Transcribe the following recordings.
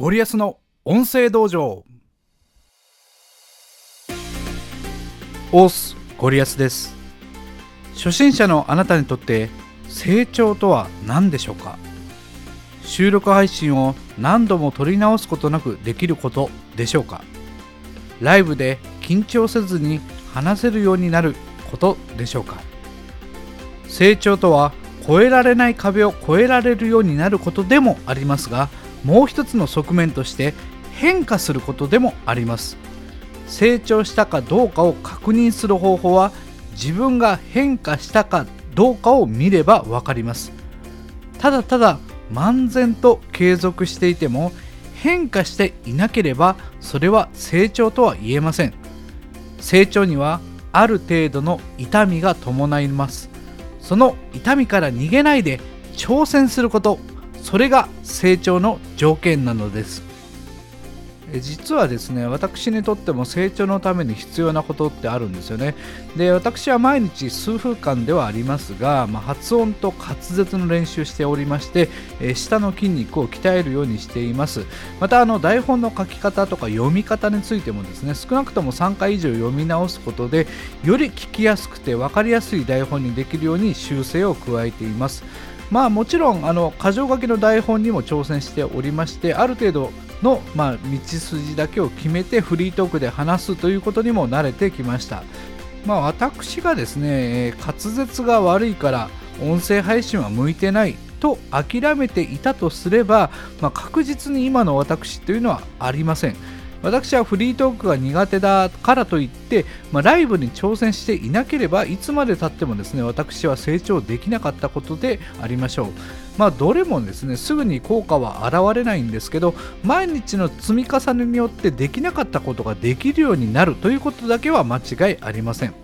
ゴリアスの音声道場。オースゴリアスです。初心者のあなたにとって成長とは何でしょうか？収録配信を何度も撮り直すことなくできることでしょうか？ライブで緊張せずに話せるようになることでしょうか？成長とは越えられない壁を越えられるようになることでもありますがもう一つの側面として変化することでもあります。成長したかどうかを確認する方法は自分が変化したかどうかを見れば分かります。ただただ漫然と継続していても変化していなければそれは成長とは言えません。成長にはある程度の痛みが伴います。その痛みから逃げないで挑戦することそれが成長の条件なのです。実はですね私にとっても成長のために必要なことってあるんですよね。で私は毎日数分間ではありますが、まあ、発音と滑舌の練習しておりまして、えー、舌の筋肉を鍛えるようにしています。またあの台本の書き方とか読み方についてもですね少なくとも3回以上読み直すことでより聞きやすくて分かりやすい台本にできるように修正を加えています。まあもちろんあの箇条書きの台本にも挑戦しておりましてある程度の、まあ、道筋だけを決めてフリートークで話すということにも慣れてきました。まあ、私がですね滑舌が悪いから音声配信は向いてないと諦めていたとすれば、まあ、確実に今の私というのはありません。私はフリートークが苦手だからといって、まあ、ライブに挑戦していなければいつまでたってもですね私は成長できなかったことでありましょう。まあ、どれもですねすぐに効果は現れないんですけど毎日の積み重ねによってできなかったことができるようになるということだけは間違いありません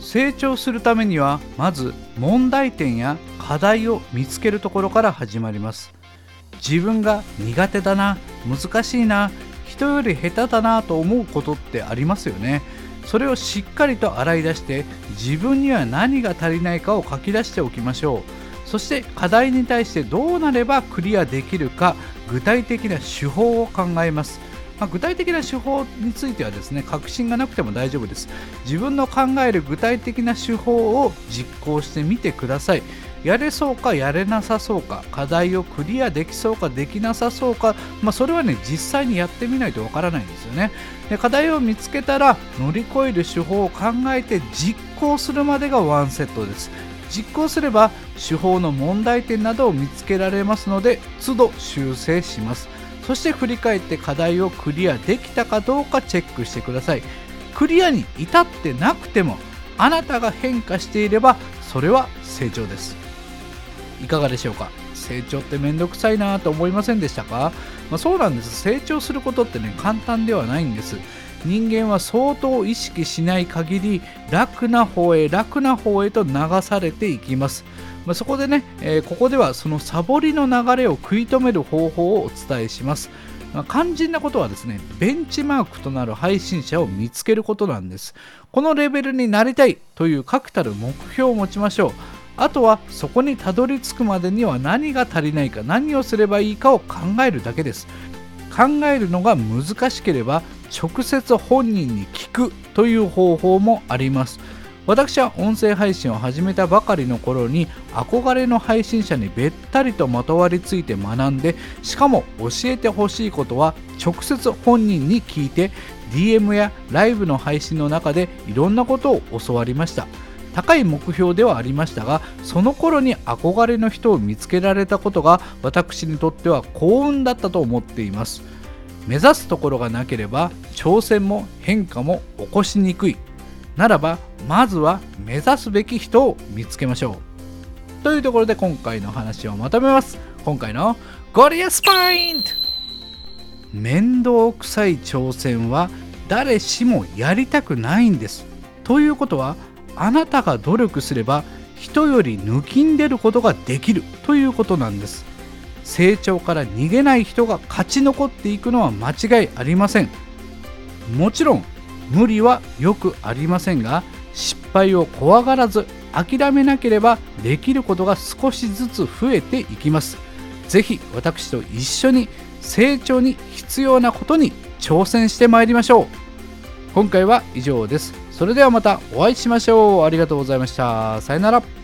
成長するためにはまず問題点や課題を見つけるところから始まります自分が苦手だな難しいな人より下手だなと思うことってありますよね。それをしっかりと洗い出して自分には何が足りないかを書き出しておきましょう。そして課題に対してどうなればクリアできるか具体的な手法を考えます。まあ、具体的な手法についてはですね確信がなくても大丈夫です。自分の考える具体的な手法を実行してみてください。やれそうかやれなさそうか課題をクリアできそうかできなさそうか、まあ、それはね実際にやってみないとわからないんですよね。で課題を見つけたら乗り越える手法を考えて実行するまでがワンセットです。実行すれば手法の問題点などを見つけられますので都度修正します。そして振り返って課題をクリアできたかどうかチェックしてください。クリアに至ってなくてもあなたが変化していればそれは成長です。いかがでしょうか？成長ってめんどくさいなと思いませんでしたか、まあ、そうなんです。成長することってね簡単ではないんです。人間は相当意識しない限り楽な方へ楽な方へと流されていきます、まあ、そこでね、えー、ここではそのサボりの流れを食い止める方法をお伝えします。ま、肝心なことはですね、ベンチマークとなる配信者を見つけることなんです。このレベルになりたいという確たる目標を持ちましょう。あとはそこにたどり着くまでには何が足りないか何をすればいいかを考えるだけです。考えるのが難しければ直接本人に聞くという方法もあります。私は音声配信を始めたばかりの頃に憧れの配信者にべったりとまとわりついて学んでしかも教えてほしいことは直接本人に聞いて DM やライブの配信の中でいろんなことを教わりました。高い目標ではありましたがその頃に憧れの人を見つけられたことが私にとっては幸運だったと思っています。目指すところがなければ挑戦も変化も起こしにくい。ならばまずは目指すべき人を見つけましょう。というところで今回の話をまとめます。今回のゴリアスポイント面倒くさい挑戦は誰しもやりたくないんです。ということはあなたが努力すれば人より抜きんでることができるということなんです。成長から逃げない人が勝ち残っていくのは間違いありません。もちろん無理はよくありませんが失敗を怖がらず諦めなければできることが少しずつ増えていきます。是非私と一緒に成長に必要なことに挑戦してまいりましょう。今回は以上です。それではまたお会いしましょう。ありがとうございました。さよなら。